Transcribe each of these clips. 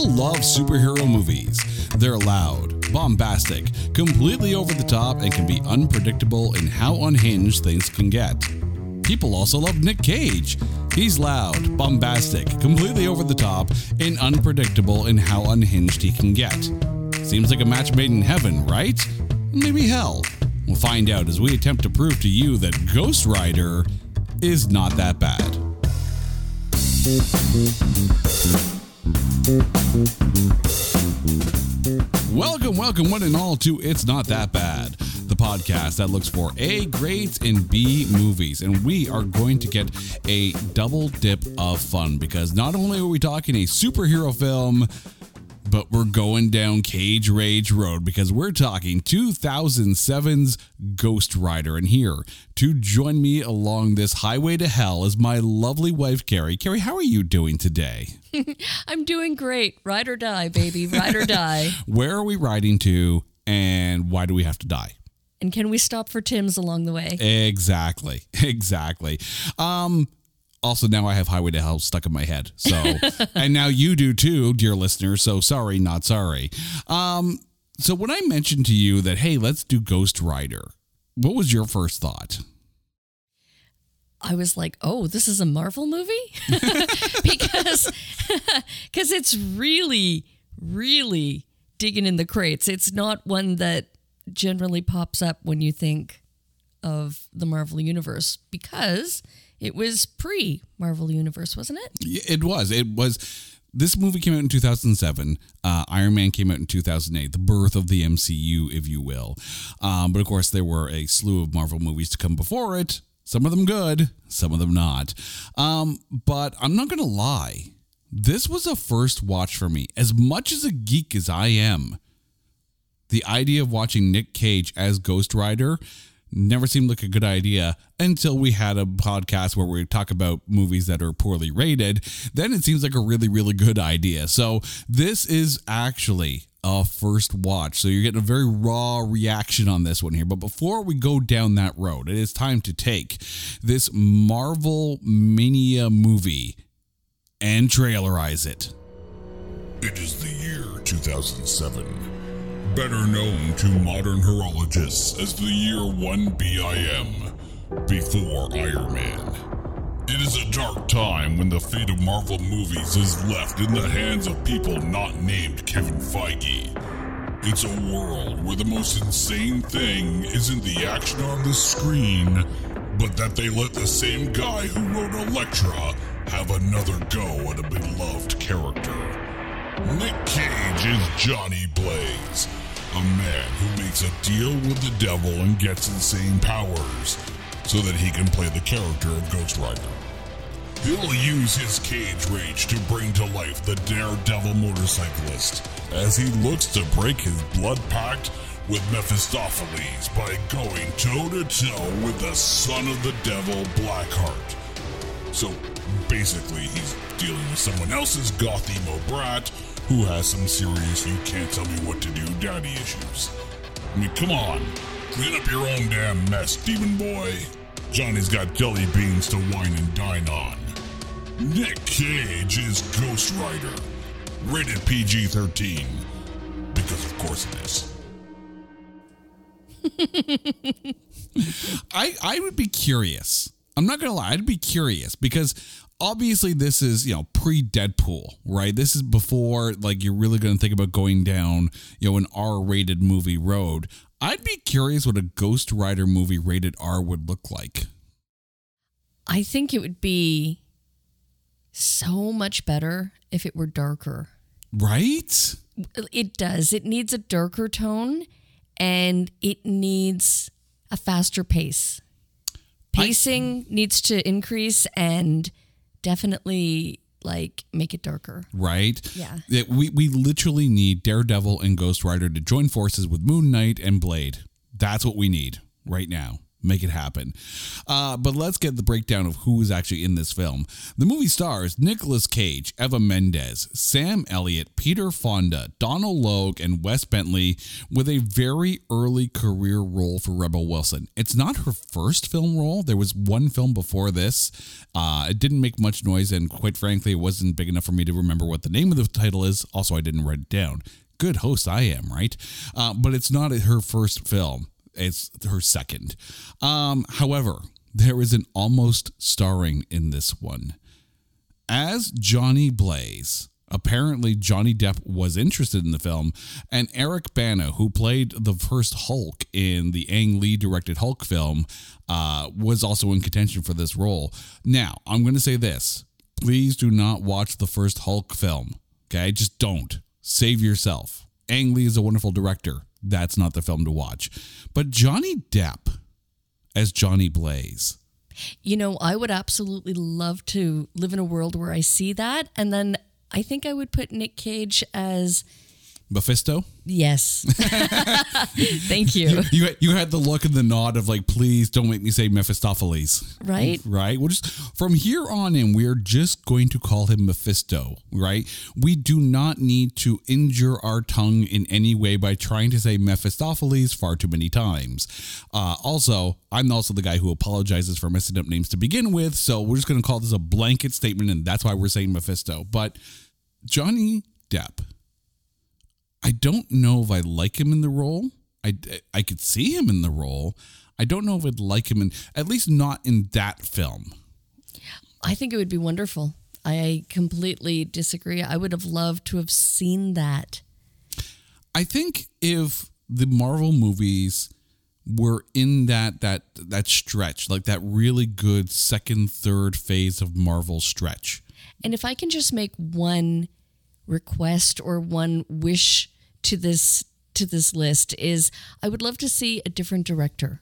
People love superhero movies. They're loud, bombastic, completely over the top, and can be unpredictable in how unhinged things can get. People also love Nic Cage. He's loud, bombastic, completely over the top, and unpredictable in how unhinged he can get. Seems like a match made in heaven, right? Maybe hell. We'll find out as we attempt to prove to you that Ghost Rider is not that bad. Welcome, welcome, one and all, to It's Not That Bad, the podcast that looks for A grades and B movies. And we are going to get a double dip of fun because not only are we talking a superhero film, but we're going down Cage Rage Road because we're talking 2007's Ghost Rider. And here to join me along this highway to hell is my lovely wife, Carrie. Carrie, how are you doing today? I'm doing great. Ride or die, baby. Ride or die. Where are we riding to and why do we have to die? And can we stop for Tim's along the way? Exactly. Exactly. Um, also now I have Highway to Hell stuck in my head. So, and now you do too, dear listeners. So sorry, not sorry. Um, so when I mentioned to you that, hey, let's do Ghost Rider, what was your first thought? I was like, "Oh, this is a Marvel movie?" because cuz it's really really digging in the crates. It's not one that generally pops up when you think of the Marvel universe because it was pre Marvel Universe, wasn't it? It was. It was. This movie came out in 2007. Uh, Iron Man came out in 2008, the birth of the MCU, if you will. Um, but of course, there were a slew of Marvel movies to come before it. Some of them good, some of them not. Um, but I'm not going to lie. This was a first watch for me. As much as a geek as I am, the idea of watching Nic Cage as Ghost Rider never seemed like a good idea until we had a podcast where we talk about movies that are poorly rated. Then it seems like a really, really good idea. So this is actually a first watch. So you're getting a very raw reaction on this one here. But before we go down that road, it is time to take this Marvel Mania movie and trailerize it. It is the year 2007 better known to modern horologists as the year 1 BIM, before Iron Man. It is a dark time when the fate of Marvel movies is left in the hands of people not named Kevin Feige. It's a world where the most insane thing isn't the action on the screen, but that they let the same guy who wrote Elektra have another go at a beloved character. Nic Cage is Johnny Blaze, a man who makes a deal with the devil and gets insane powers so that he can play the character of Ghost Rider. He'll use his cage rage to bring to life the daredevil motorcyclist as he looks to break his blood pact with Mephistopheles by going toe to toe with the son of the devil, Blackheart. So basically, he's dealing with someone else's goth emo brat who has some serious you can't tell me what to do daddy issues. I mean, come on. Clean up your own damn mess, demon boy. Johnny's got jelly beans to wine and dine on. Nic Cage is Ghost Rider. Rated PG 13. Because of course it is. I I would be curious. I'm not gonna lie, I'd be curious because obviously this is you know pre Deadpool, right? This is before like you're really gonna think about going down you know an R-rated movie road. I'd be curious what a Ghost Rider movie rated R would look like. I think it would be so much better if it were darker. Right? It does. It needs a darker tone and it needs a faster pace. Pacing I, needs to increase and definitely like make it darker. Right? Yeah. We we literally need Daredevil and Ghost Rider to join forces with Moon Knight and Blade. That's what we need right now. Make it happen. Uh, but let's get the breakdown of who is actually in this film. The movie stars Nicolas Cage, Eva Mendes, Sam Elliott, Peter Fonda, Donal Logue, and Wes Bentley with a very early career role for Rebel Wilson. It's not her first film role. There was one film before this. Uh, it didn't make much noise, and quite frankly, it wasn't big enough for me to remember what the name of the title is. Also, I didn't write it down. Good host I am, right? Uh, but it's not her first film. It's her second. Um, however, there is an almost starring in this one. As Johnny Blaze, apparently Johnny Depp was interested in the film, and Eric Bana, who played the first Hulk in the Ang Lee directed Hulk film, uh, was also in contention for this role. Now, I'm going to say this please do not watch the first Hulk film. Okay, just don't. Save yourself. Ang Lee is a wonderful director. That's not the film to watch. But Johnny Depp as Johnny Blaze. You know, I would absolutely love to live in a world where I see that. And then I think I would put Nic Cage as Mephisto? yes. Thank you. You you had the look and the nod of like, please don't make me say Mephistopheles. Right? Right? We're just from here on in, we're just going to call him Mephisto, right? We do not need to injure our tongue in any way by trying to say Mephistopheles far too many times. Uh, also, I'm also the guy who apologizes for messing up names to begin with, so we're just going to call this a blanket statement, and that's why we're saying Mephisto. But Johnny Depp I don't know if I like him in the role. I, I could see him in the role. I don't know if I'd like him in, at least not in that film. I think it would be wonderful. I completely disagree. I would have loved to have seen that. I think if the Marvel movies were in that that that stretch, like that really good second, third phase of Marvel stretch. And if I can just make one request or one wish to this to this list is I would love to see a different director.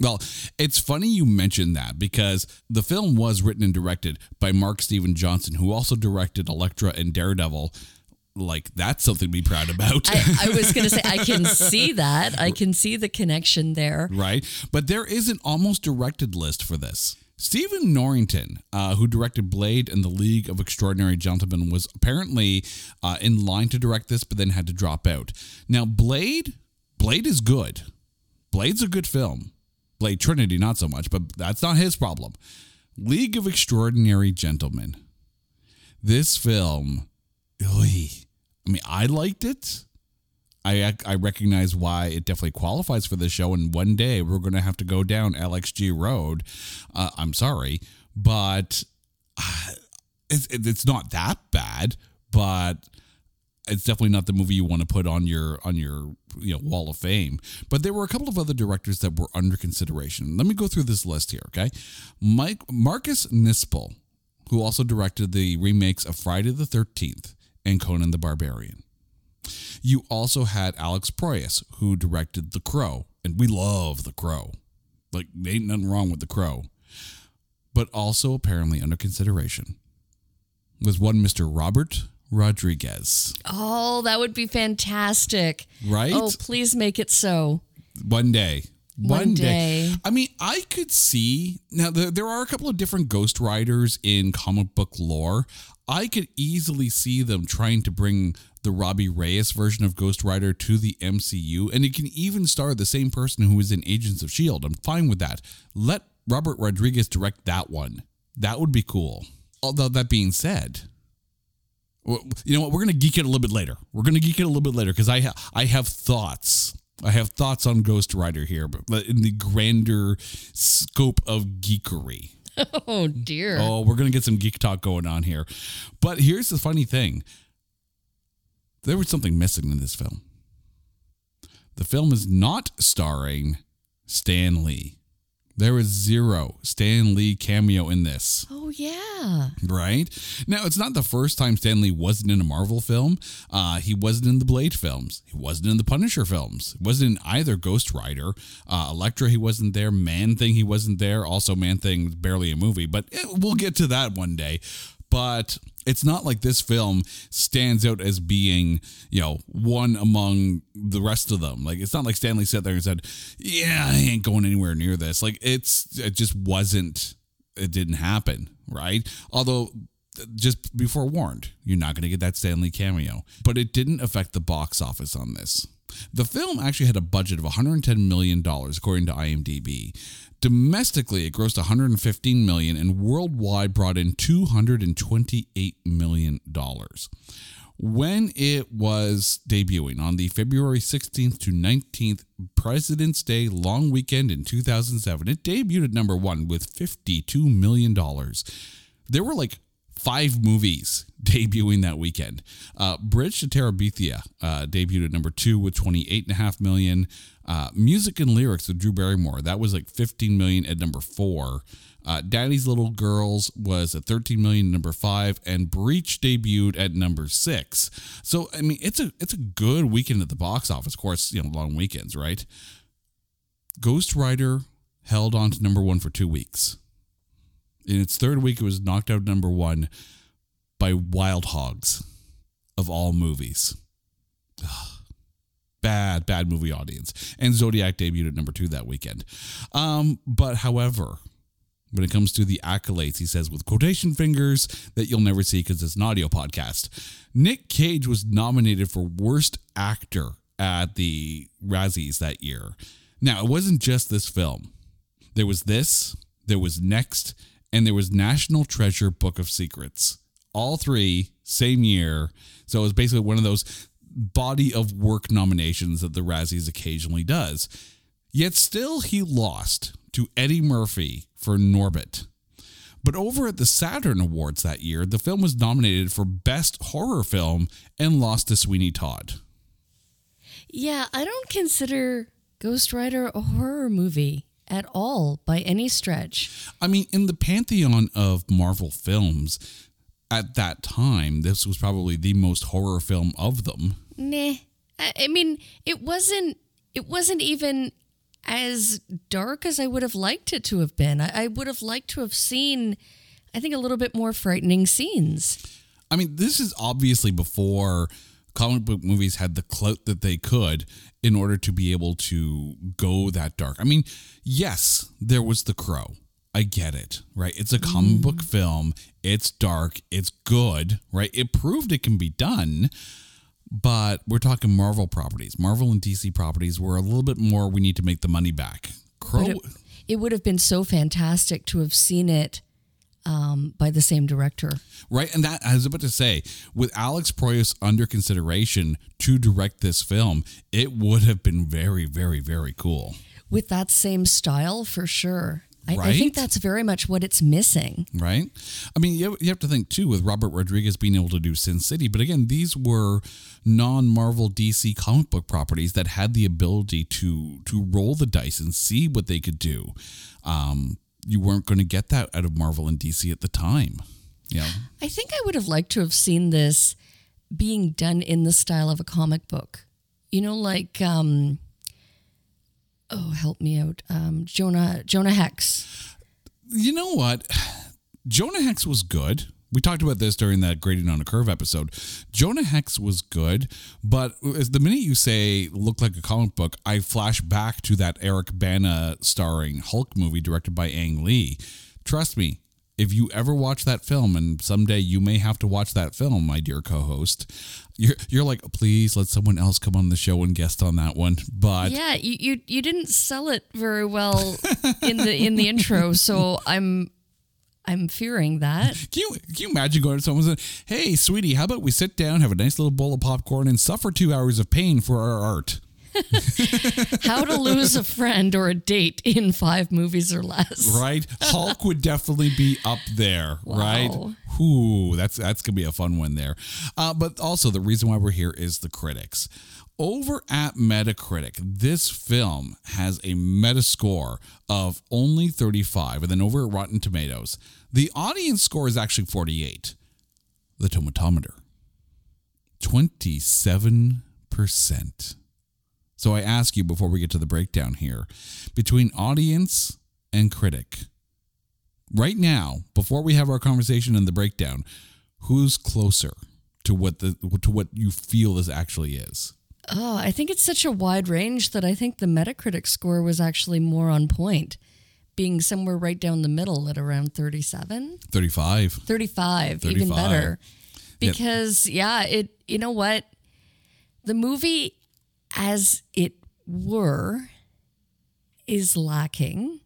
Well, it's funny you mentioned that because the film was written and directed by Mark Steven Johnson, who also directed Elektra and Daredevil. Like that's something to be proud about. I, I was going to say I can see that. I can see the connection there. right? But there is an almost directed list for this. Stephen Norrington, uh, who directed Blade and the League of Extraordinary Gentlemen, was apparently uh, in line to direct this, but then had to drop out. Now, Blade, Blade is good. Blade's a good film. Blade Trinity, not so much, but that's not his problem. League of Extraordinary Gentlemen. This film, oy, I mean, I liked it. I I recognize why it definitely qualifies for this show, and one day we're going to have to go down LXG Road. Uh, I'm sorry, but uh, it's it's not that bad, but it's definitely not the movie you want to put on your on your you know wall of fame. But there were a couple of other directors that were under consideration. Let me go through this list here, okay? Mike Marcus Nispel, who also directed the remakes of Friday the Thirteenth and Conan the Barbarian. You also had Alex Proyas, who directed The Crow, and we love The Crow. Like, ain't nothing wrong with The Crow. But also apparently under consideration was one Mr. Robert Rodriguez, Oh, that would be fantastic. right? Oh, please make it so. One day. One day. I mean, I could see now. There, there are a couple of different Ghost Riders in comic book lore. I could easily see them trying to bring the Robbie Reyes version of Ghost Rider to the MCU, and it can even star the same person who was in Agents of Shield. I'm fine with that. Let Robert Rodriguez direct that one. That would be cool. Although that being said, you know what? We're gonna geek it a little bit later. We're gonna geek it a little bit later because I ha- I have thoughts. I have thoughts on Ghost Rider here, but but in the grander scope of geekery. Oh dear. Oh, we're gonna get some geek talk going on here. But here's the funny thing: there was something missing in this film. The film is not starring Stan Lee. There was zero Stan Lee cameo in this. Oh yeah. Right now, it's not the first time Stan Lee wasn't in a Marvel film. Uh, he wasn't in the Blade films. He wasn't in the Punisher films. He wasn't in either Ghost Rider, uh, Elektra. He wasn't there. Man Thing. He wasn't there. Also, Man Thing barely a movie, but eh, we'll get to that one day. But it's not like this film stands out as being, you know, one among the rest of them. Like it's not like Stan Lee sat there and said, "Yeah, I ain't going anywhere near this." Like it's it just wasn't it didn't happen, right? Although just be forewarned, you're not going to get that Stan Lee cameo. But it didn't affect the box office on this. The film actually had a budget of $110 million, according to IMDb. Domestically, it grossed 115 million and worldwide brought in 228 million dollars. When it was debuting on the February 16th to 19th President's Day long weekend in 2007, it debuted at number 1 with 52 million dollars. There were like five movies debuting that weekend. Uh, Bridge to Terabithia uh, debuted at number two with 28.5 million. Uh, Music and Lyrics with Drew Barrymore, that was like 15 million at number four. Uh, Daddy's Little Girls was at 13 million, number five, and Breach debuted at number six. So I mean, it's a it's a good weekend at the box office. Of course, you know, long weekends, right? Ghost Rider held on to number one for two weeks. In its third week, it was knocked out number one by Wild Hogs, of all movies. Ugh. Bad, bad movie audience. And Zodiac debuted at number two that weekend. Um, but however, when it comes to the accolades, he says with quotation fingers that you'll never see because it's an audio podcast. Nick Cage was nominated for Worst Actor at the Razzies that year. Now, it wasn't just this film. There was this, there was Next, and there was National Treasure Book of Secrets. All three, same year. So it was basically one of those body of work nominations that the Razzies occasionally does. Yet still, he lost to Eddie Murphy for Norbit. But over at the Saturn Awards that year, the film was nominated for Best Horror Film and lost to Sweeney Todd. Yeah, I don't consider Ghost Rider a horror movie at all by any stretch. I mean, in the pantheon of Marvel films at that time, this was probably the most horror film of them. Nah. I I mean, it wasn't it wasn't even as dark as I would have liked it to have been. I, I would have liked to have seen I think a little bit more frightening scenes. I mean, this is obviously before comic book movies had the clout that they could in order to be able to go that dark. I mean, yes, there was The Crow. I get it, right? It's a comic mm. book film. It's dark. It's good, right? It proved it can be done. But we're talking Marvel properties. Marvel and DC properties were a little bit more, we need to make the money back. Crow. It, it would have been so fantastic to have seen it um, by the same director. Right. And that I was about to say, with Alex Proyas under consideration to direct this film, it would have been very, very, very cool. With that same style, for sure. I, I think that's very much what it's missing. Right. I mean, you, you have to think too with Robert Rodriguez being able to do Sin City. But again, these were non Marvel DC comic book properties that had the ability to to roll the dice and see what they could do. Um, you weren't going to get that out of Marvel and DC at the time. Yeah. I think I would have liked to have seen this being done in the style of a comic book. You know, like um oh, help me out. Um Jonah Jonah Hex. You know what? Jonah Hex was good. We talked about this during that grading on a curve episode. Jonah Hex was good, but as the minute you say look like a comic book, I flash back to that Eric Bana starring Hulk movie directed by Ang Lee. Trust me, if you ever watch that film, and someday you may have to watch that film, my dear co-host, you're you're like, please let someone else come on the show and guest on that one. But Yeah, you, you you didn't sell it very well in the in the intro, so I'm I'm fearing that. Can you, can you imagine going to someone and saying, Hey, sweetie, how about we sit down, have a nice little bowl of popcorn, and suffer two hours of pain for our art? How to lose a friend or a date in five movies or less. Right? Hulk would definitely be up there, right? Wow. Ooh, that's that's gonna be a fun one there. Uh, but also the reason why we're here is the critics. Over at Metacritic, this film has a Metascore of only 35, and then over at Rotten Tomatoes, the audience score is actually 48. The tomatometer, 27%. So I ask you before we get to the breakdown here between audience and critic, right now, before we have our conversation and the breakdown, who's closer to what the to what you feel this actually is? Oh, I think it's such a wide range that I think the Metacritic score was actually more on point, being somewhere right down the middle at around 37, 35. 35, even better. Because yeah, it you know what? The movie as it were is lacking.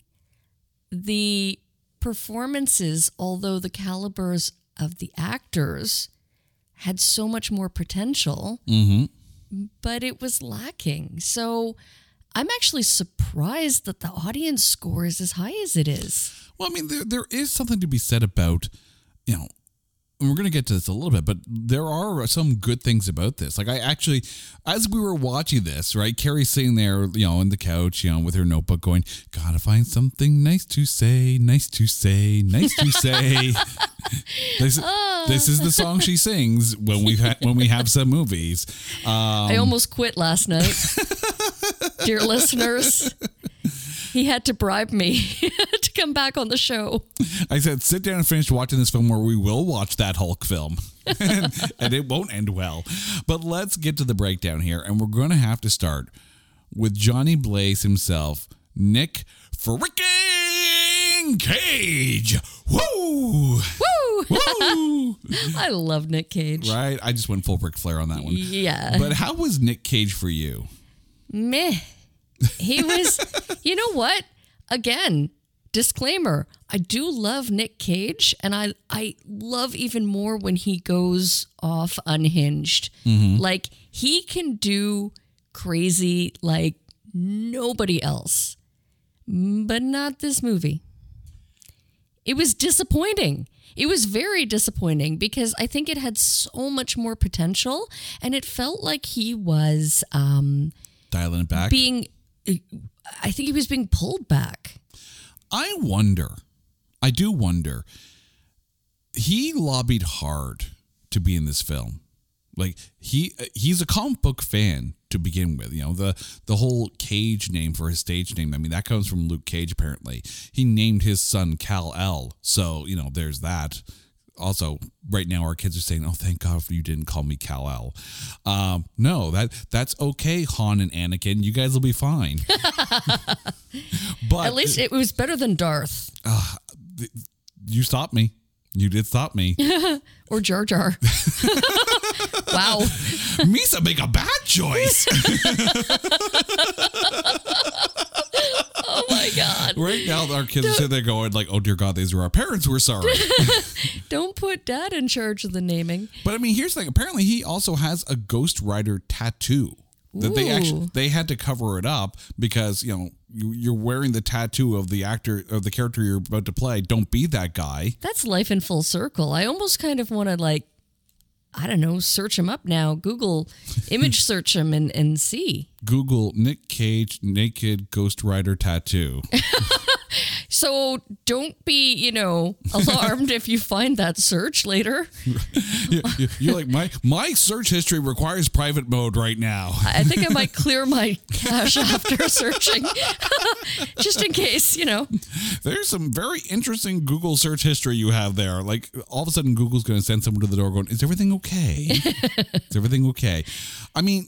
The performances, although the calibers of the actors had so much more potential, mm-hmm. but it was lacking. So I'm actually surprised that the audience score is as high as it is. Well, I mean, there there is something to be said about, you know, and we're going to get to this a little bit, but there are some good things about this. Like I actually, as we were watching this, right, Carrie's sitting there, you know, on the couch, you know, with her notebook, going, "Gotta find something nice to say, nice to say, nice to say." this, this is the song she sings when we ha- when we have some movies. Um, I almost quit last night. Dear listeners, he had to bribe me come back on the show. I said, sit down and finish watching this film, where we will watch that Hulk film, and, and it won't end well. But let's get to the breakdown here, and we're going to have to start with Johnny Blaze himself, Nick freaking Cage. Woo! Woo! Woo! I love Nic Cage. right? I just went full Ric Flair on that one. Yeah. But how was Nic Cage for you? Meh. He was, you know what? Again, disclaimer I do love Nic Cage, and I, I love even more when he goes off unhinged. Like, he can do crazy like nobody else, but not this movie. It was disappointing. It was very disappointing because I think it had so much more potential, and it felt like he was. Um, Dialing it back. being I think he was being pulled back. I wonder, I do wonder, he lobbied hard to be in this film. Like he he's a comic book fan to begin with. You know, the the whole Cage name for his stage name, I mean, that comes from Luke Cage apparently. He named his son Kal-El. So, you know, there's that. Also, right now our kids are saying, "Oh, thank God you didn't call me Kal-El." Um, no, that that's okay, Han and Anakin. You guys will be fine. but At least it was better than Darth you stopped me. You did stop me. or Jar Jar. wow. Misa make a bad choice. God. right now, our kids are sitting there going like, "Oh dear God, these were our parents. We're sorry." Don't put dad in charge of the naming. but I mean, here's the thing. Apparently, he also has a Ghost Rider tattoo that they actually they had to cover it up because you know you, you're wearing the tattoo of the actor of the character you're about to play. Don't be that guy. That's life in full circle. I almost kind of want to like, I don't know, search him up now. Google image search him and, and see. Google Nic Cage naked Ghost Rider tattoo. So don't be, you know, alarmed if you find that search later. You- you- You're like my my search history requires private mode right now. I think I might clear my cache after searching, just in case, you know. There's some very interesting Google search history you have there. Like all of a sudden, Google's going to send someone to the door going, "Is everything okay? Is everything okay?" I mean,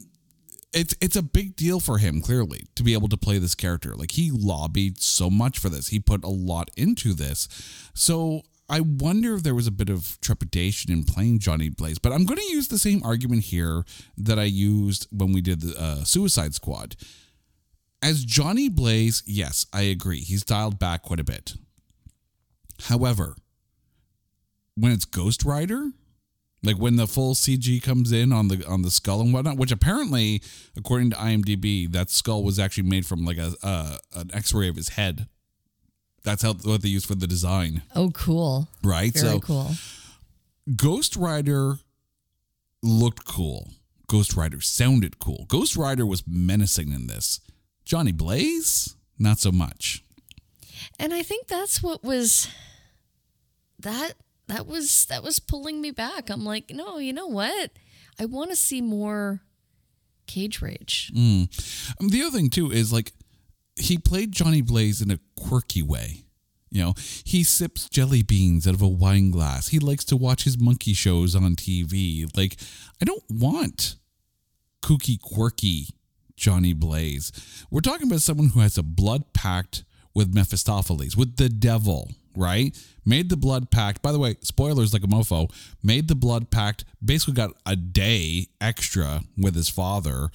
it's it's a big deal for him clearly to be able to play this character. Like he lobbied so much for this. He put a lot into this. So I wonder if there was a bit of trepidation in playing Johnny Blaze. But I'm going to use the same argument here that I used when we did the uh, Suicide Squad. As Johnny Blaze, yes, I agree. He's dialed back quite a bit. However, when it's Ghost Rider, like when the full CG comes in on the on the skull and whatnot, which apparently, according to IMDb, that skull was actually made from like a uh, an X-ray of his head. That's how what they use for the design, Oh, cool. right? Very so cool. Ghost Rider looked cool. Ghost Rider sounded cool. Ghost Rider was menacing in this. Johnny Blaze, not so much. And I think that's what was that that was that was pulling me back. I'm like, no, you know what? I want to see more cage rage. Um, the other thing too is like he played Johnny Blaze in a quirky way. You know, he sips jelly beans out of a wine glass. He likes to watch his monkey shows on TV. Like, I don't want kooky, quirky Johnny Blaze. We're talking about someone who has a blood pact with Mephistopheles, with the devil, right? Made the blood pact. By the way, spoilers like a mofo. Made the blood pact. Basically, got a day extra with his father,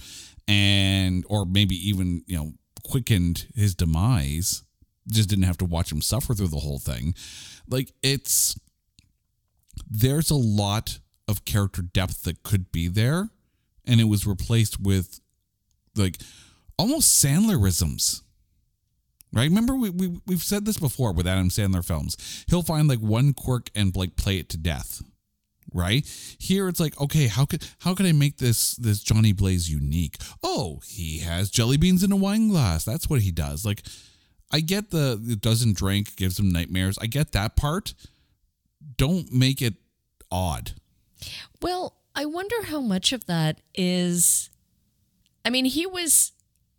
and or maybe even you know quickened his demise. Just didn't have to watch him suffer through the whole thing. Like it's there's a lot of character depth that could be there, and it was replaced with like almost Sandlerisms right? Remember we, we we've said this before with Adam Sandler films. He'll find like one quirk and like play it to death. Right? Here it's like, okay, how could how could I make this this Johnny Blaze unique? Oh, he has jelly beans in a wine glass. That's what he does. Like I get the it doesn't drink, gives him nightmares. I get that part. Don't make it odd. Well, I wonder how much of that is I mean, he was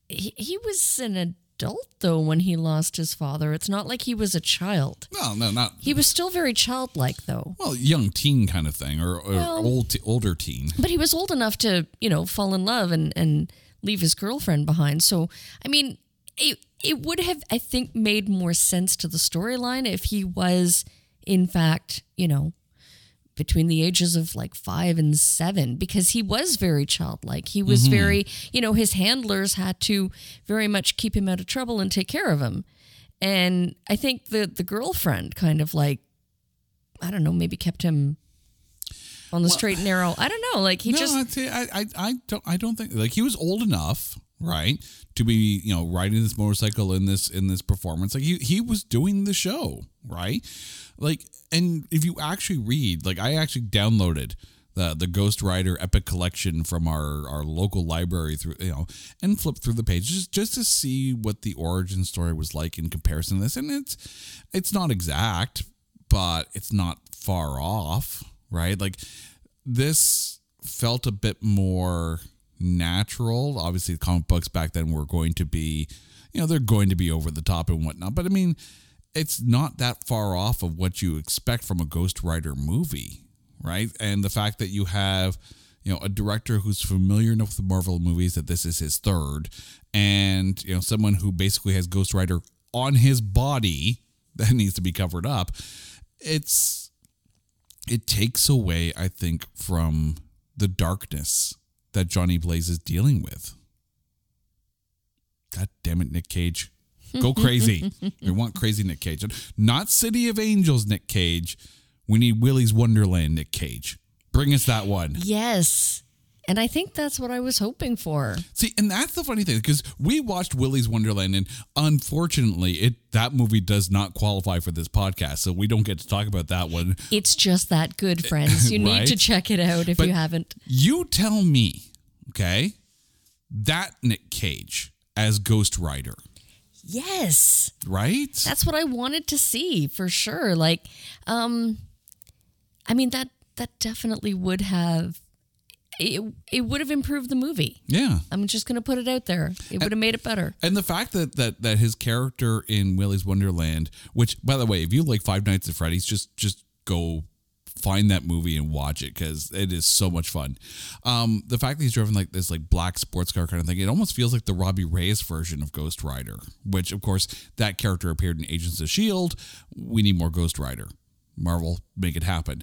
he, he was an adult though when he lost his father. It's not like he was a child. No, no, not He was still very childlike though. well, young teen kind of thing, or, or Well- old older teen. But he was old enough to, you know, fall in love and and leave his girlfriend behind. So, I mean, it it would have I think made more sense to the storyline if he was in fact, you know, between the ages of like five and seven because he was very childlike. He was mm-hmm. very, you know, his handlers had to very much keep him out of trouble and take care of him. And I think the the girlfriend kind of like, I don't know, maybe kept him on the straight and narrow. I don't know. Like he no, just I, I, I don't, I don't think like he was old enough, right, to be you know riding this motorcycle in this in this performance. Like he he was doing the show, right? Like, and if you actually read, like I actually downloaded the the Ghost Rider Epic Collection from our our local library through you know and flipped through the pages just to see what the origin story was like in comparison to this, and it's it's not exact, but it's not far off, right? Like this felt a bit more natural. Obviously, the comic books back then were going to be, you know, they're going to be over the top and whatnot. But I mean, it's not that far off of what you expect from a Ghost Rider movie, right? And the fact that you have, you know, a director who's familiar enough with the Marvel movies that this is his third, and you know, someone who basically has Ghost Rider on his body that needs to be covered up. It's it takes away, I think, from the darkness that Johnny Blaze is dealing with. God damn it, Nic Cage. Go crazy. we want crazy Nic Cage. Not City of Angels Nic Cage. We need Willy's Wonderland Nic Cage. Bring us that one. yes. And I think that's what I was hoping for. See, and that's the funny thing because we watched Willy's Wonderland, and unfortunately, it that movie does not qualify for this podcast, so we don't get to talk about that one. It's just that good, friends. You need to check it out if But- you haven't. You tell me, okay, that Nic Cage as Ghost Rider, Yes. right? That's what I wanted to see for sure. Like, um, I mean that that definitely would have it. It would have improved the movie. yeah. I'm just gonna put it out there. It would have made it better. And the fact that, that that his character in Willy's Wonderland, which by the way, if you like Five Nights at Freddy's, just just go find that movie and watch it because it is so much fun. Um, the fact that he's driving like this like black sports car kind of thing, it almost feels like the Robbie Reyes version of Ghost Rider, which of course that character appeared in Agents of Shield. We need more Ghost Rider. Marvel, make it happen.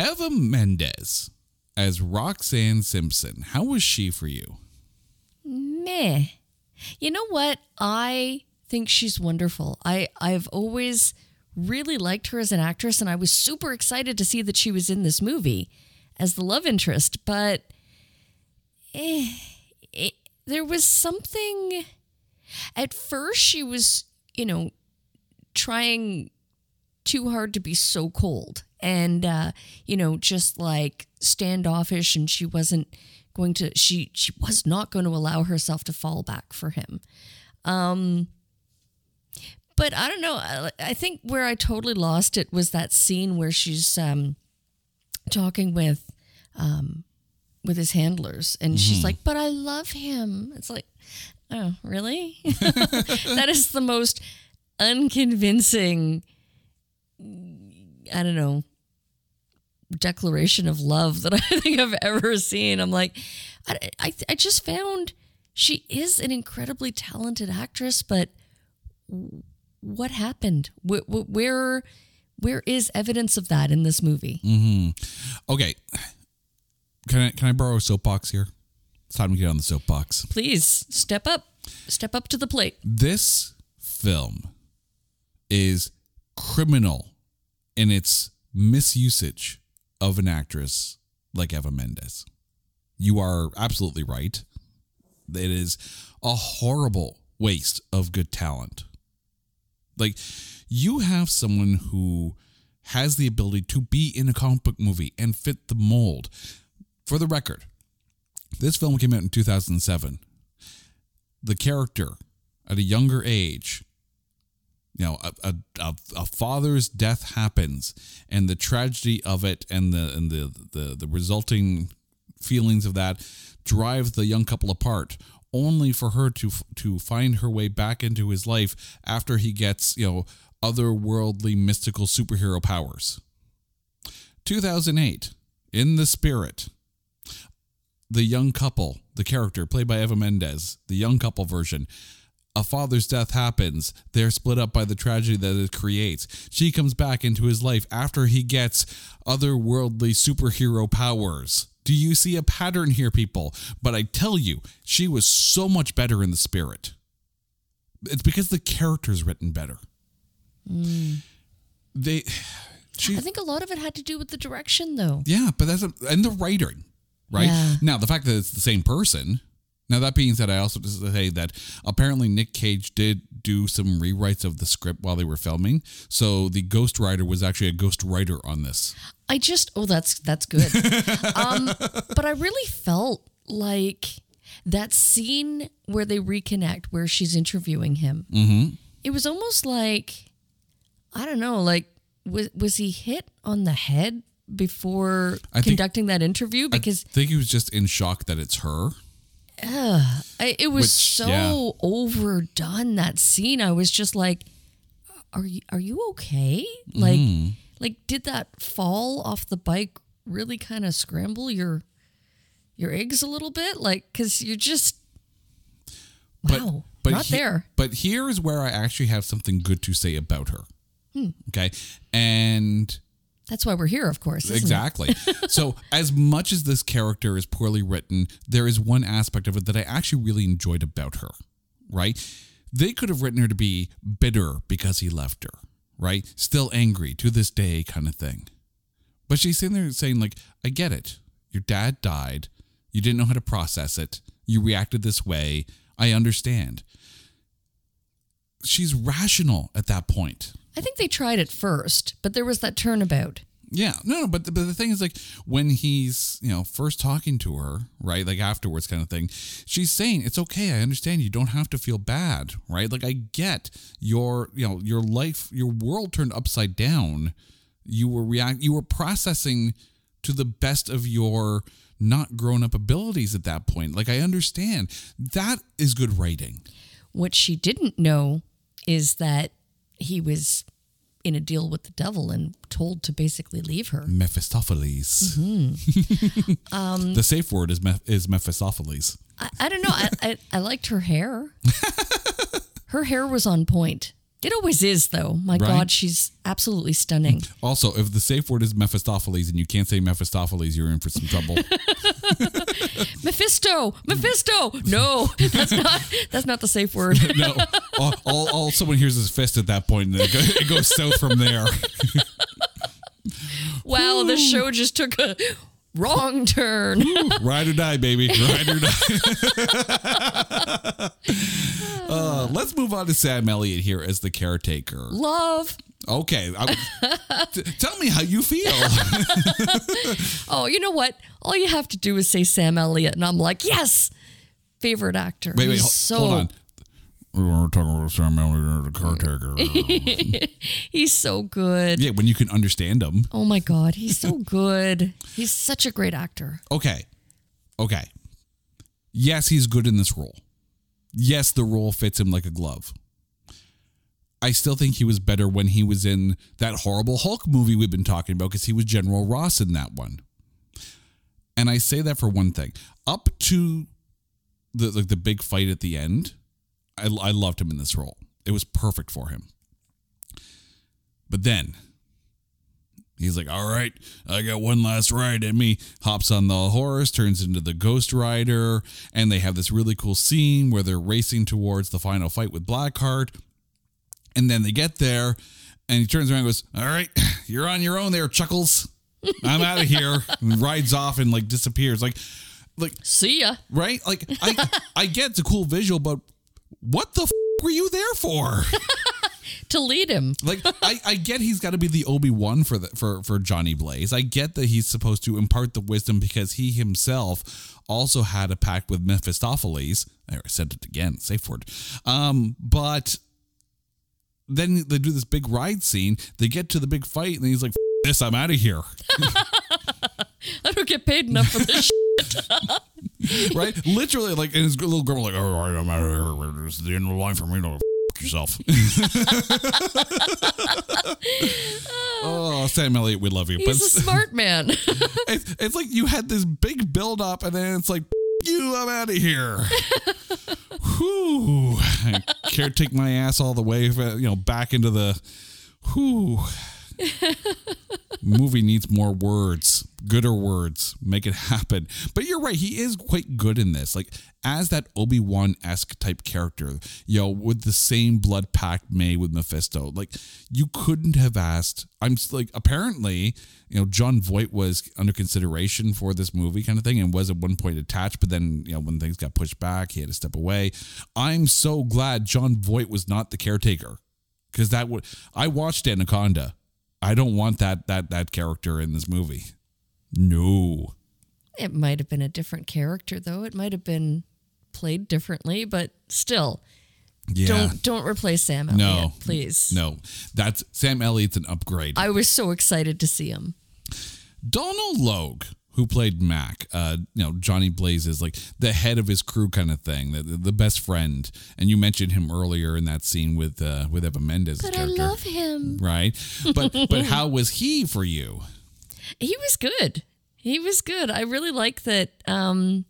Eva Mendes as Roxanne Simpson. How was she for you? Meh. You know what? I think she's wonderful. I I've always really liked her as an actress, and I was super excited to see that she was in this movie as the love interest. But eh, it, there was something. At first, she was, you know, trying too hard to be so cold and uh, you know just like standoffish and she wasn't going to she she was not going to allow herself to fall back for him. Um but i don't know I, I think where i totally lost it was that scene where she's um talking with um with his handlers and she's like but i love him. It's like oh really? That is the most unconvincing I don't know, declaration of love that I think I've ever seen. I'm like, I, I, I just found she is an incredibly talented actress, but what happened? Where, where, where is evidence of that in this movie? Mm-hmm. Okay, can I can I borrow a soapbox here? It's time to get on the soapbox. Please step up, step up to the plate. This film is criminal in its misusage of an actress like Eva Mendes. You are absolutely right. It is a horrible waste of good talent. Like, you have someone who has the ability to be in a comic book movie and fit the mold. For the record, this film came out in 2007. The character at a younger age you know a, a, a, father's death happens and the tragedy of it and the and the, the the resulting feelings of that drive the young couple apart only for her to to find her way back into his life after he gets you know otherworldly mystical superhero powers. 2008 in the spirit the young couple the character played by eva mendes the young couple version a father's death happens. They're split up by the tragedy that it creates. She comes back into his life after he gets otherworldly superhero powers. Do you see a pattern here, people? But I tell you, she was so much better in the spirit. It's because the character's written better. Mm. They. She, I think a lot of it had to do with the direction, though. Yeah, but that's a, and the writing, right? Yeah. Now the fact that it's the same person now, that being said, I also just say that apparently Nic Cage did do some rewrites of the script while they were filming. So the ghost writer was actually a ghost writer on this. I just, oh, that's that's good. um, but I really felt like that scene where they reconnect, where she's interviewing him. Mm-hmm. It was almost like, I don't know, like was was he hit on the head before I think- conducting that interview? Because I think he was just in shock that it's her. Ugh, I, it was Which, so yeah. overdone that scene. I was just like, "Are you are you okay? Like, Mm. like did that fall off the bike really kind of scramble your your eggs a little bit? Like, because you're just But, wow, but not he- there. But here's where I actually have something good to say about her. Hmm. Okay. And That's why we're here, of course. Exactly. so, as much as this character is poorly written, there is one aspect of it that I actually really enjoyed about her, right? they could have written her to be bitter because he left her, right? Still angry to this day, kind of thing. But she's sitting there saying, like, I get it. Your dad died. You didn't know how to process it. You reacted this way. I understand. She's rational at that point. I think they tried it first, but there was that turnabout. Yeah, no, no, but the, but the thing is, like, when he's you know first talking to her, right, like afterwards, kind of thing, she's saying it's okay. I understand. You don't have to feel bad, right? Like, I get your you know your life, your world turned upside down. You were react, you were processing to the best of your not grown up abilities at that point. Like, I understand that is good writing. What she didn't know is that he was in a deal with the devil and told to basically leave her. Mephistopheles. Um, the safe word is Meph- is Mephistopheles. I, I don't know. I, I, I liked her hair. her hair was on point. It always is, though. My Right? God, she's absolutely stunning. Also, if the safe word is Mephistopheles and you can't say Mephistopheles, you're in for some trouble. Mephisto, Mephisto. No, that's not. That's not the safe word. no, all, all, all someone hears is fist at that point, and it, go, it goes south from there. Wow, the show just took a wrong turn. Ride or die, baby. Ride or die. uh, let's move on to Sam Elliott here as the caretaker. Love. Okay, I, t- tell me how you feel. Oh, you know what? All you have to do is say Sam Elliott, and I'm like, yes, favorite actor. Wait, wait, He's so hold on. We want talking about Sam Elliott, the caretaker. he's so good. yeah, when you can understand him. Oh my God, he's so good. He's such a great actor. Okay. Okay. Yes, he's good in this role. Yes, the role fits him like a glove. I still think he was better when he was in that horrible Hulk movie we've been talking about because he was General Ross in that one. And I say that for one thing. Up to the like the big fight at the end, I, I loved him in this role. It was perfect for him. But then He's like, all right, I got one last ride in me. Hops on the horse, turns into the Ghost Rider, and they have this really cool scene where they're racing towards the final fight with Blackheart. And then they get there, and he turns around and goes, all right, you're on your own there, Chuckles. I'm out of here. And rides off and like disappears. Like, like See ya. right? Like I, I get it's a cool visual, but what the f- were you there for? To lead him. Like I, I get he's got to be the Obi Wan for the for for Johnny Blaze. I get that he's supposed to impart the wisdom because he himself also had a pact with Mephistopheles. I said it again, safe word. Um, but then they do this big ride scene. They get to the big fight, and he's like, "F- "This, I'm out of here." I don't get paid enough for this. right? Literally, like, and his little girl like, "All right, I'm out of here. This is the end of the line for me. No, f- yourself." oh, Sam Elliott, we love you, He's a smart man. it's, it's like you had this big build up and then it's like you i'm out of here whew I can't take my ass all the way you know back into the whew movie needs more words gooder words make it happen. But you're right he is quite good in this. Like as that obi-wan-esque type character you know with the same blood pact made with mephisto like you couldn't have asked i'm like apparently you know jon voight was under consideration for this movie kind of thing and was at one point attached but then you know when things got pushed back he had to step away. I'm so glad jon voight was not the caretaker because that would i watched anaconda i don't want that that that character in this movie no it might have been a different character, though. It might have been played differently, but still, yeah don't don't replace Sam Elliott, No. please. no that's sam elliott's an upgrade I was so excited to see him. donal logue who played mac uh you know johnny blaze is like the head of his crew kind of thing the, the best friend and you mentioned him earlier in that scene with uh with eva mendes But I love him. right but but how was he for you He was good. He was good. I really like that. Um,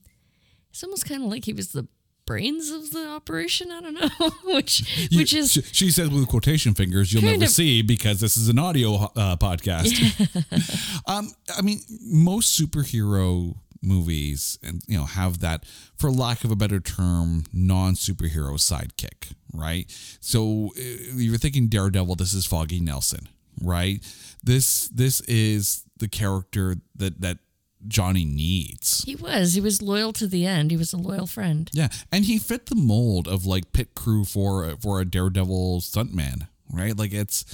it's almost kind of like he was the brains of the operation. I don't know, which You- which is she, she says with quotation fingers you'll never of- see because this is an audio uh, podcast. Um i mean most superhero movies and you know have that for lack of a better term non-superhero sidekick right? So uh, you're thinking daredevil this is foggy nelson right? This this is the character that that johnny needs He was. He was loyal to the end. He was a loyal friend. yeah and he fit the mold of like pit crew for for a daredevil stuntman right like it's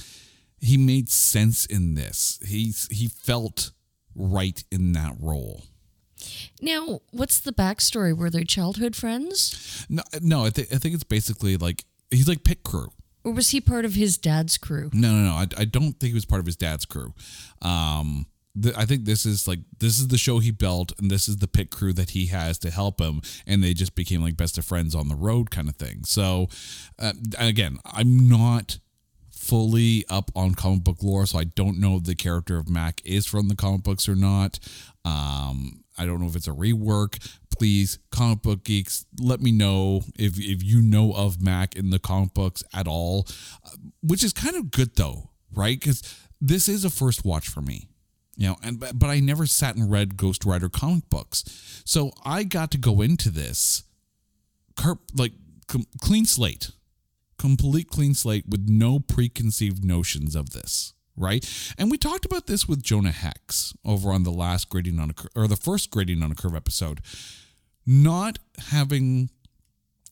he made sense in this he's he felt right in that role Now, what's the backstory? Were they childhood friends? No, no. I, th- I think it's basically like he's like pit crew. Or was he part of his dad's crew? No, no, no. I, I don't think he was part of his dad's crew. Um, I think this is like this is the show he built, and this is the pit crew that he has to help him, and they just became like best of friends on the road, kind of thing. So, uh, again, I'm not fully up on comic book lore, so I don't know if the character of Mac is from the comic books or not. Um, I don't know if it's a rework. Please, comic book geeks, let me know if if you know of Mac in the comic books at all, uh, which is kind of good though, right? Because this is a first watch for me, you know, and but, but I never sat and read Ghost Rider comic books, so I got to go into this, car- like com- clean slate complete clean slate with no preconceived notions of this right? And we talked about this with jonah hex over on the last grading on a Cur- or the first grading on a curve episode. Not having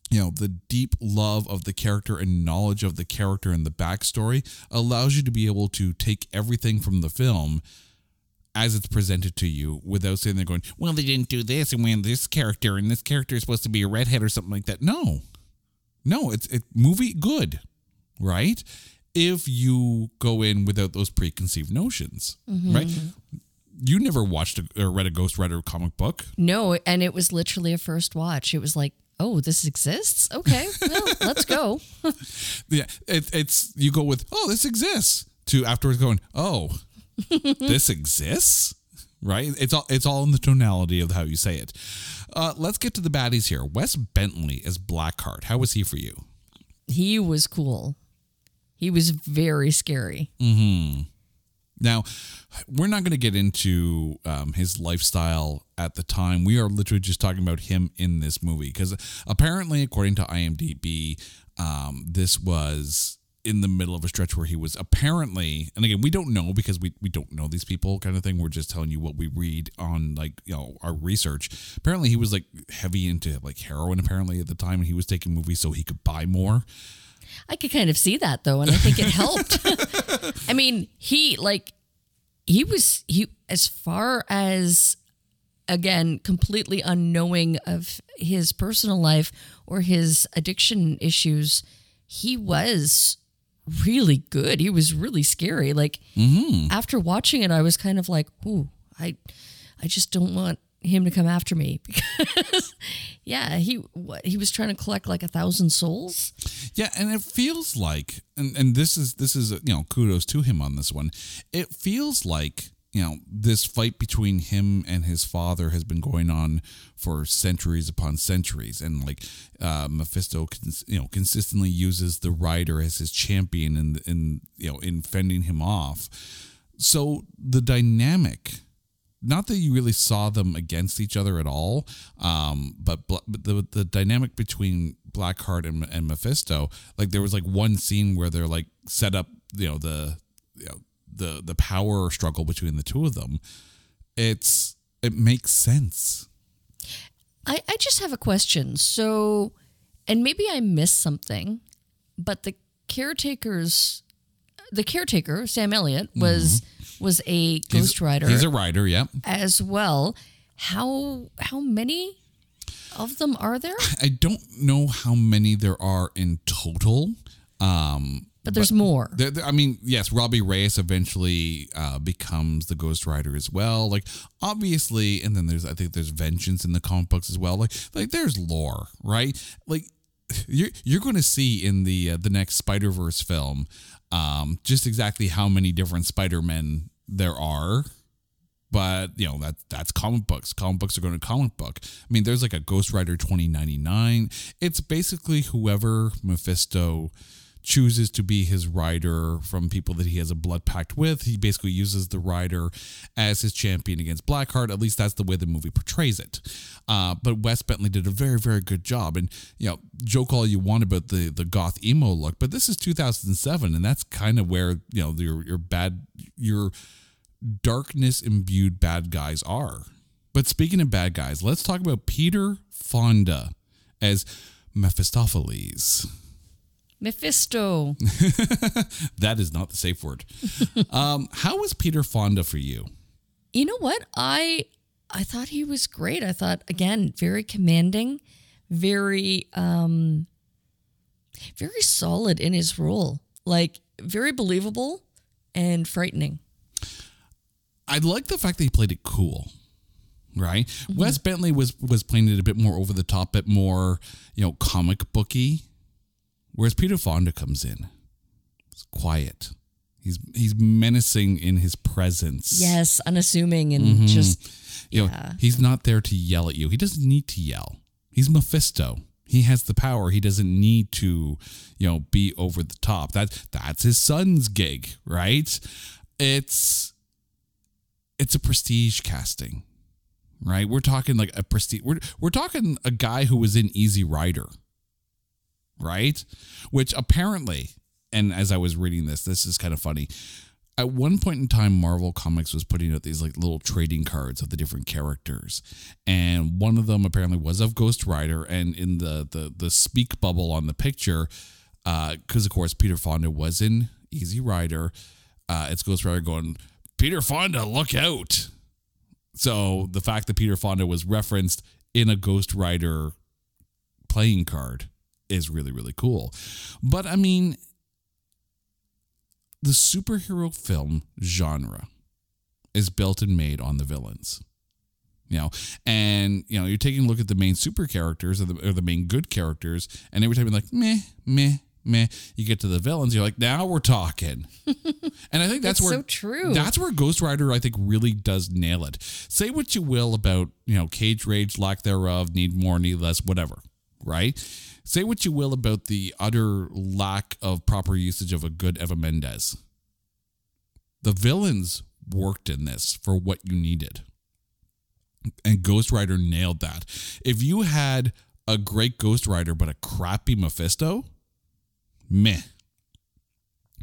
you know the deep love of the character and knowledge of the character and the backstory allows you to be able to take everything from the film as it's presented to you without sitting there going, well, they didn't do this, and when this character and this character is supposed to be a redhead or something like that. No, no, it's it movie good, right? If you go in without those preconceived notions, mm-hmm. right? You never watched a, or read a Ghost Rider comic book. No, and it was literally a first watch. It was like, oh, this exists? Okay, well, let's go. Yeah, it, it's you go with oh this exists to afterwards going oh this exists? Right? It's all it's all in the tonality of how you say it. Uh, let's get to the baddies here. Wes bentley as blackheart. How was he for you? He was cool. He was very scary. Mm-hmm. now we're not going to get into um, his lifestyle at the time. We are literally just talking about him in this movie because apparently according to imdb um, this was in the middle of a stretch where he was apparently and again we don't know because we, we don't know these people kind of thing. We're just telling you what we read on like you know our research. Apparently he was like heavy into like heroin apparently at the time and he was taking movies so he could buy more. I could kind of see that though, and I think it helped. I mean, he like he was he as far as again completely unknowing of his personal life or his addiction issues, he was really good. He was really scary. Like mm-hmm. after watching it, I was kind of like, "Ooh, I, I just don't want him to come after me because, yeah, he what he was trying to collect like a thousand souls." Yeah, and it feels like, and, and this is this is you know kudos to him on this one. It feels like you know this fight between him and his father has been going on for centuries upon centuries, and like uh, Mephisto, cons- you know, consistently uses the rider as his champion in in you know in fending him off. So the dynamic not that you really saw them against each other at all, um, but, but the the dynamic between Blackheart and, and Mephisto, like there was like one scene where they're like set up, you know, the you know, the the power struggle between the two of them. It's it makes sense. I, I just have a question. So, and maybe I missed something, but the caretakers, the caretaker Sam Elliott was was a Ghost Rider He's a rider, yeah. as well. How how many of them are there? I don't know how many there are in total. Um, But there's more. There, there- I mean, yes, Robbie Reyes eventually uh, becomes the Ghost Rider as well. Like, obviously, and then there's I think there's vengeance in the comic books as well. Like, like there's lore, right? Like, you're you're going to see in the uh, the next Spider Verse film, um, just exactly how many different Spider Men there are. But you know that that's comic books. Comic books are going to comic book. I mean, there's like a Ghost Rider 2099. It's basically whoever Mephisto chooses to be his rider from people that he has a blood pact with. He basically uses the rider as his champion against Blackheart. At least that's the way the movie portrays it. Uh, but Wes Bentley did a very, very good job. And, you know, joke all you want about the, the goth emo look, but this is 2007, and that's kind of where, you know, your, your bad, your darkness imbued bad guys are. But speaking of bad guys, let's talk about Peter Fonda as Mephistopheles. Mephisto. That is not the safe word. um, how was Peter Fonda for you? You know what? I I thought he was great. I thought again, very commanding, very um very solid in his role. Like very believable and frightening. I like the fact that he played it cool. Right, Wes Bentley was was playing it a bit more over the top, bit more you know comic booky, whereas Peter Fonda comes in, it's quiet. He's he's menacing in his presence. Yes, unassuming and mm-hmm. just You know, Yeah. he's not there to yell at you. He doesn't need to yell. He's Mephisto. He has the power. He doesn't need to, you know, be over the top. That that's his son's gig, right? It's it's a prestige casting. Right? We're talking like a prestige we're we're talking a guy who was in Easy Rider. Right? Which apparently, and as I was reading this, this is kind of funny. At one point in time marvel comics was putting out these like little trading cards of the different characters. And one of them apparently was of ghost rider. And in the the, the speak bubble on the picture uh, because of course peter fonda was in easy rider uh, it's ghost rider going peter fonda look out. So the fact that peter fonda was referenced in a ghost rider playing card is really really cool but i mean the superhero film genre is built and made on the villains. You know, and you know, you're taking a look at the main super characters or the, or the main good characters, and every time you're like, meh, meh, meh, you get to the villains, you're like, now we're talking. and I think that's It's where so true. That's where Ghost Rider, I think, really does nail it. Say what you will about, you know, cage rage, lack thereof, need more, need less, whatever, right? Say what you will about the utter lack of proper usage of a good Eva Mendes. The villains worked in this for what you needed. And Ghost Rider nailed that. If you had a great Ghost Rider but a crappy Mephisto, meh.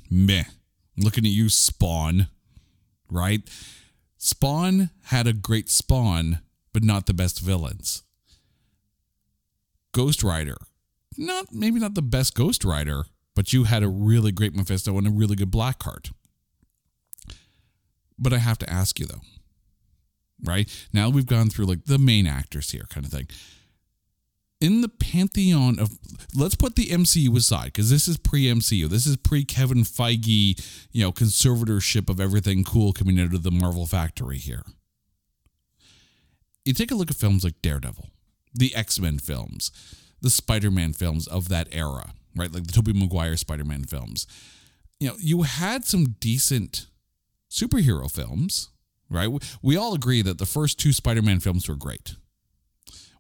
Meh. Looking at you, Spawn. Right? Spawn had a great Spawn, but not the best villains. Ghost Rider, not maybe not the best Ghost Rider, but you had a really great Mephisto and a really good Blackheart. But I have to ask you though, right? Now we've gone through like the main actors here, kind of thing. In the pantheon of, let's put the MCU aside because this is pre MCU. This is pre Kevin Feige, you know, conservatorship of everything cool coming out of the Marvel factory here. You take a look at films like Daredevil, the X Men films, the Spider Man films of that era, right? Like the Tobey Maguire Spider Man films. You know, you had some decent superhero films, right? We, all agree that the first two Spider Man films were great.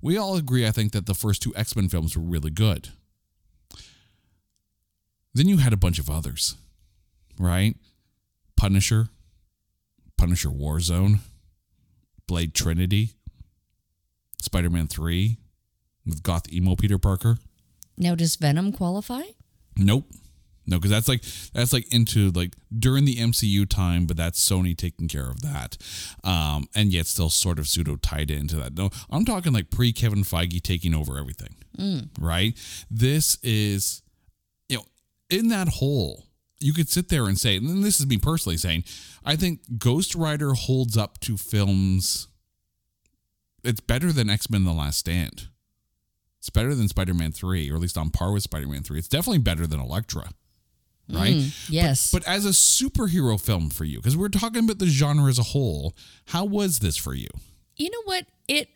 We all agree, I think, that the first two X Men films were really good. Then you had a bunch of others, right? Punisher, Punisher Warzone, Blade Trinity, Spider Man 3 with goth emo Peter Parker. Now does Venom qualify? Nope. No, because that's like that's like into like during the MCU time, but that's Sony taking care of that, um, and yet still sort of pseudo tied into that. No, I'm talking like pre Kevin Feige taking over everything, right? This is, you know, in that hole, you could sit there and say, and this is me personally saying, I think Ghost Rider holds up to films. It's better than X Men: The Last Stand. It's better than Spider Man 3, or at least on par with Spider Man 3. It's definitely better than Elektra, right? Mm, yes. But, but as a superhero film for you, because we're talking about the genre as a whole, how was this for you? You know what? It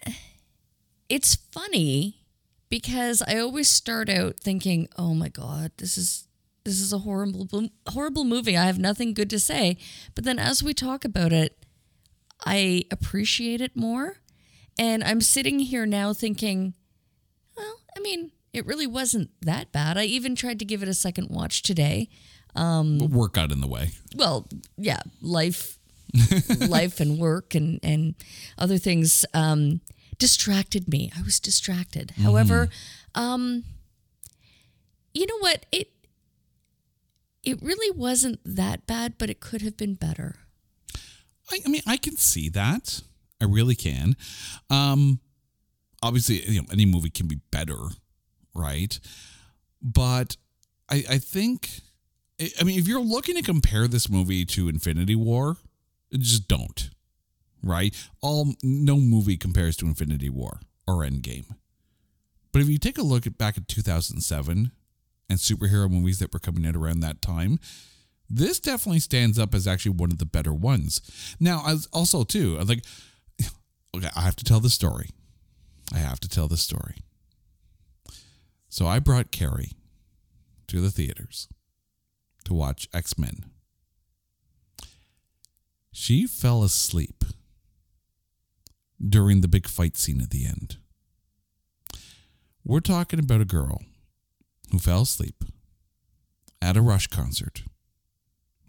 it's funny because I always start out thinking, "Oh my god, this is this is a horrible horrible movie. I have nothing good to say." But then as we talk about it, I appreciate it more. And I'm sitting here now thinking, I mean, it really wasn't that bad. I even tried to give it a second watch today. But work got in the way. Well, yeah, life, life and work and and other things um, distracted me. I was distracted. However, um, you know what? It it really wasn't that bad, but it could have been better. I, I mean, I can see that. I really can. Um, obviously, you know, any movie can be better, right? But I, I think, I I mean, if you're looking to compare this movie to Infinity War, just don't, right? All no movie compares to Infinity War or Endgame. But if you take a look at back at 2007 and superhero movies that were coming out around that time, this definitely stands up as actually one of the better ones. Now, as also too, I'm like, okay, I have to tell the story. I have to tell the story. So I brought Carrie to the theaters to watch X Men. She fell asleep during the big fight scene at the end. We're talking about a girl who fell asleep at a Rush concert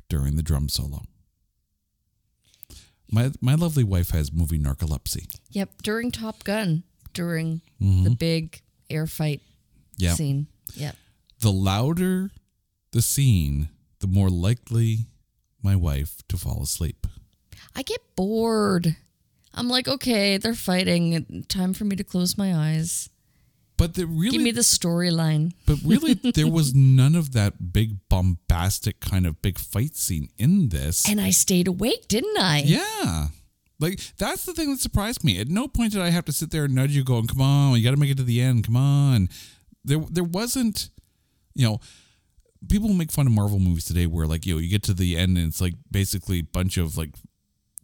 during the drum solo. My my lovely wife has movie narcolepsy. Yep, during Top Gun, during the mm-hmm. big air fight Yeah. scene. Yep. The louder the scene, the more likely my wife to fall asleep. I get bored. I'm like, okay, they're fighting. Time for me to close my eyes. But the really Give me the storyline. but really there was none of that big bombastic kind of big fight scene in this. And I stayed awake, didn't I? Yeah. Like that's the thing that surprised me. At no point did I have to sit there and nudge you going, "Come on, you got to make it to the end. Come on." There there wasn't, you know, people make fun of Marvel movies today where like, you know, you get to the end and it's like basically a bunch of like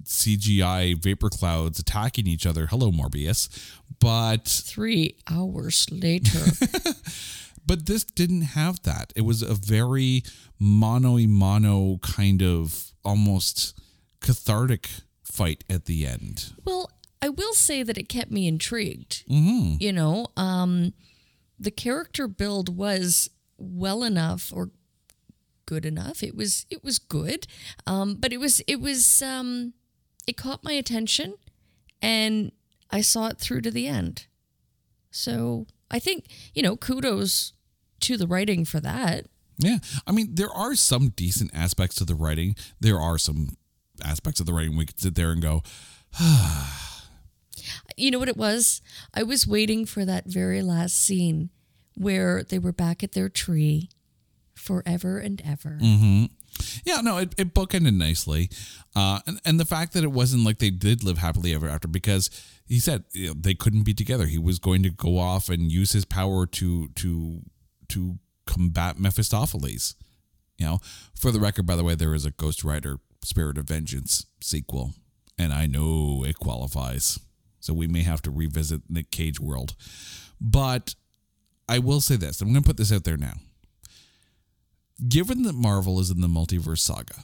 CGI vapor clouds attacking each other. Hello Morbius. But Three hours later. but this didn't have that. It was a very mono mono kind of almost cathartic fight at the end. well, I will say that it kept me intrigued. Mm-hmm. You know, um, the character build was well enough or good enough. It was it was good, um, but it was it was um, it caught my attention, and I saw it through to the end. So I think you know kudos to the writing for that. Yeah. I mean, there are some decent aspects to the writing. There are some aspects of the writing we could sit there and go, You know what it was? I was waiting for that very last scene where they were back at their tree forever and ever. yeah, no, it, it bookended nicely. Uh, and, and the fact that it wasn't like they did live happily ever after because he said you know, they couldn't be together. He was going to go off and use his power to, to, to combat Mephistopheles. You know, for the record, by the way, there is a Ghost Rider Spirit of Vengeance sequel, and I know it qualifies. So we may have to revisit Nic Cage world. But I will say this I'm going to put this out there now. Given that Marvel is in the multiverse saga,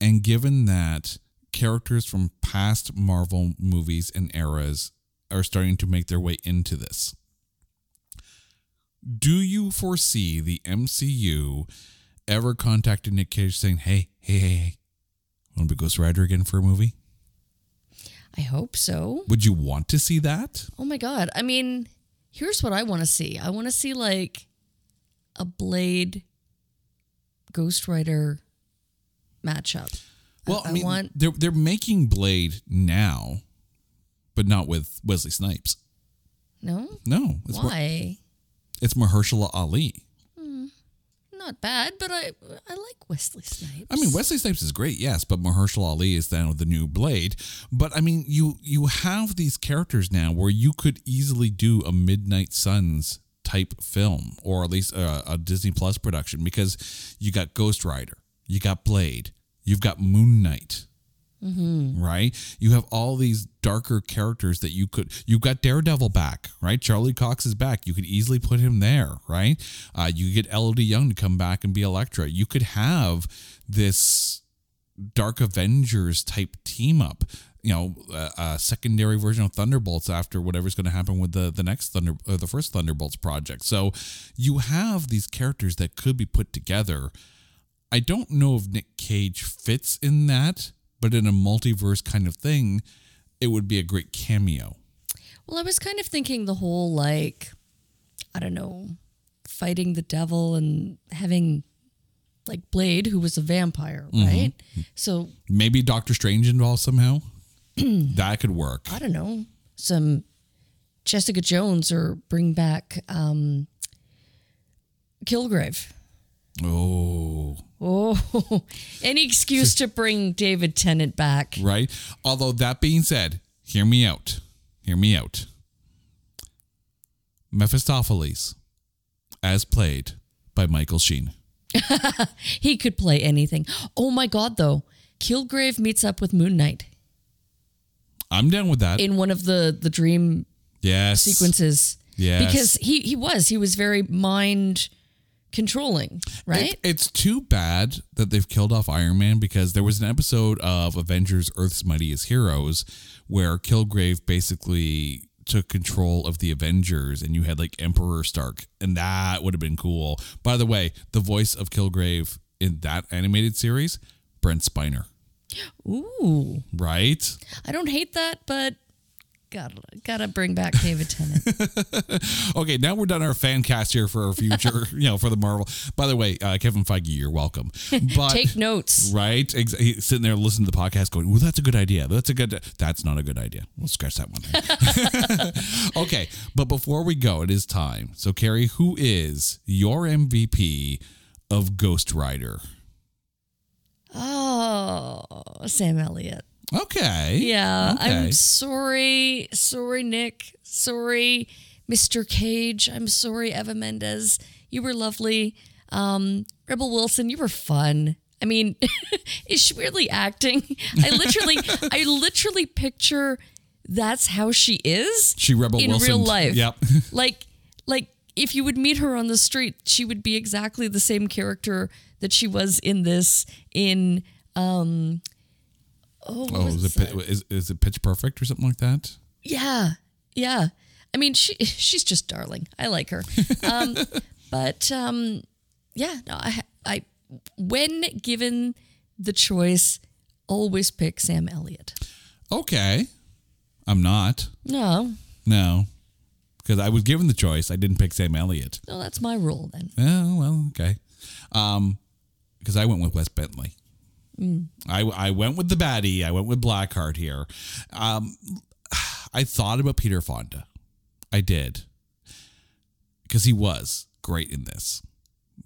and given that characters from past Marvel movies and eras are starting to make their way into this, do you foresee the MCU ever contacted Nic Cage saying, "Hey, hey, hey, hey, want to be Ghost Rider again for a movie?" I hope so. Would you want to see that? Oh my God. I mean, here's what I want to see I want to see like a Blade Ghost Rider matchup. Well, I, I mean, want- they're they're making Blade now, but not with Wesley Snipes. No? No, it's Why? it's Mahershala Ali. Not bad, but I I like Wesley Snipes. I mean, Wesley Snipes is great, yes, but Mahershala Ali is now the new Blade. But I mean, you you have these characters now where you could easily do a Midnight Suns type film, or at least a, a Disney Plus production, because you got Ghost Rider, you got Blade, you've got Moon Knight. Right, you have all these darker characters that you could. You've got Daredevil back, right? Charlie Cox is back. You could easily put him there, right? Uh, you get Élodie Yung to come back and be Elektra. You could have this Dark Avengers type team up. You know a, a secondary version of Thunderbolts after whatever's going to happen with the the next Thunder or the first Thunderbolts project. So you have these characters that could be put together. I don't know if Nic Cage fits in that, but in a multiverse kind of thing, it would be a great cameo. Well, I was kind of thinking the whole like, I don't know, fighting the devil and having like Blade, who was a vampire, Mm-hmm. right? So Maybe Doctor Strange involved somehow. that could work. I don't know, some Jessica Jones or bring back um, Kilgrave. Oh, Oh, any excuse to bring David Tennant back. right. Although that being said, hear me out. Hear me out. Mephistopheles, as played by Michael Sheen. He could play anything. Oh my God, though, Kilgrave meets up with Moon Knight I'm down with that. in one of the the dream yes. sequences. Yes. because he he was he was very mind controlling, right? It- it's too bad that they've killed off Iron Man because there was an episode of Avengers Earth's Mightiest Heroes where Kilgrave basically took control of the Avengers and you had like Emperor Stark and that would have been cool. By the way, the voice of Kilgrave in that animated series, Brent Spiner, Ooh, right? I don't hate that, but gotta gotta bring back David Tennant. Okay, now we're done our fan cast here for our future, you know, for the Marvel. By the way, uh, Kevin Feige, you're welcome. But Take notes. Right? Ex- sitting there listening to the podcast going, well, that's a good idea. That's a good, that's not a good idea. We'll scratch that one. okay. But before we go, it is time. So, Carrie, who is your MVP of Ghost Rider? Oh, Sam Elliott. Okay. Yeah, Okay. I'm sorry, sorry, Nic. Sorry, Mr. Cage. I'm sorry, Eva Mendes. You were lovely. Um, Rebel Wilson, you were fun. I mean, is she really acting? I literally, I literally picture that's how she is. She Rebel Wilson in Wilson. real life. Yep. like, like if you would meet her on the street, she would be exactly the same character that she was in this. In um, oh, Oh, was is it, is, is it Pitch Perfect or something like that? yeah, yeah. I mean, she she's just darling. I like her. Um, but um, yeah, no, I, I when given the choice, always pick Sam Elliott. Okay. I'm not. No, No. Because I was given the choice. I didn't pick Sam Elliott. no, that's my rule then. Oh well, okay. Um, because I went with Wes Bentley. I I went with the baddie. I went with Blackheart here. Um, I thought about Peter Fonda. I did because he was great in this,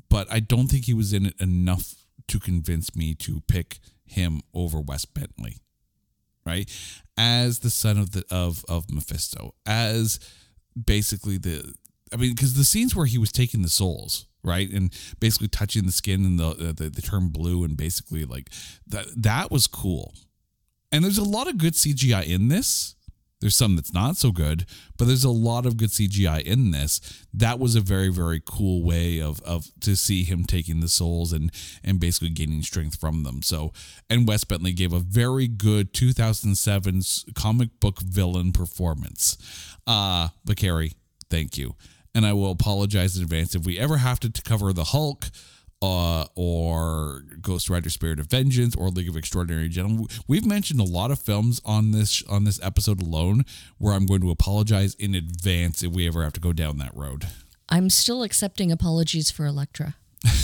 but I don't think he was in it enough to convince me to pick him over Wes Bentley. Right, as the son of the of of Mephisto, as basically the I mean, because the scenes where he was taking the souls, right, and basically touching the skin and the the, the term blue, and basically like that that was cool. And there's a lot of good CGI in this. There's some that's not so good, but there's a lot of good CGI in this. That was a very very cool way of of to see him taking the souls and and basically gaining strength from them. So, and Wes Bentley gave a very good 2007 comic book villain performance. Uh, but Carrie, thank you. And I will apologize in advance if we ever have to t- cover the Hulk uh, or Ghost Rider: Spirit of Vengeance or League of Extraordinary Gentlemen. We've mentioned a lot of films on this on this episode alone, where I'm going to apologize in advance if we ever have to go down that road. I'm still accepting apologies for Elektra.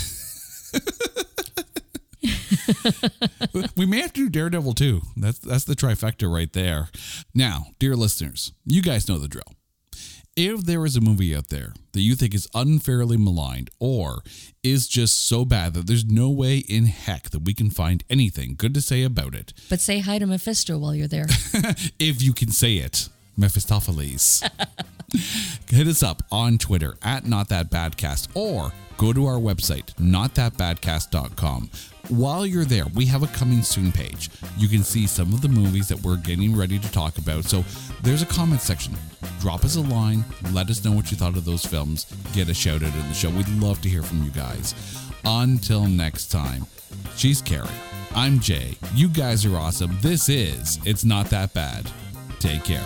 we may have to do Daredevil too. That's that's the trifecta right there. Now, dear listeners, you guys know the drill. If there is a movie out there that you think is unfairly maligned or is just so bad that there's no way in heck that we can find anything good to say about it, But say hi to Mephisto while you're there. if you can say it, Mephistopheles. Hit us up on Twitter at Not That Badcast or go to our website, notthatbadcast.com. While you're there, we have a coming soon page. You can see some of the movies that we're getting ready to talk about. So there's a comment section. Drop us a line. Let us know what you thought of those films. Get a shout out in the show. We'd love to hear from you guys. Until next time, she's Carrie. I'm Jay. You guys are awesome. This is It's Not That Bad. Take care.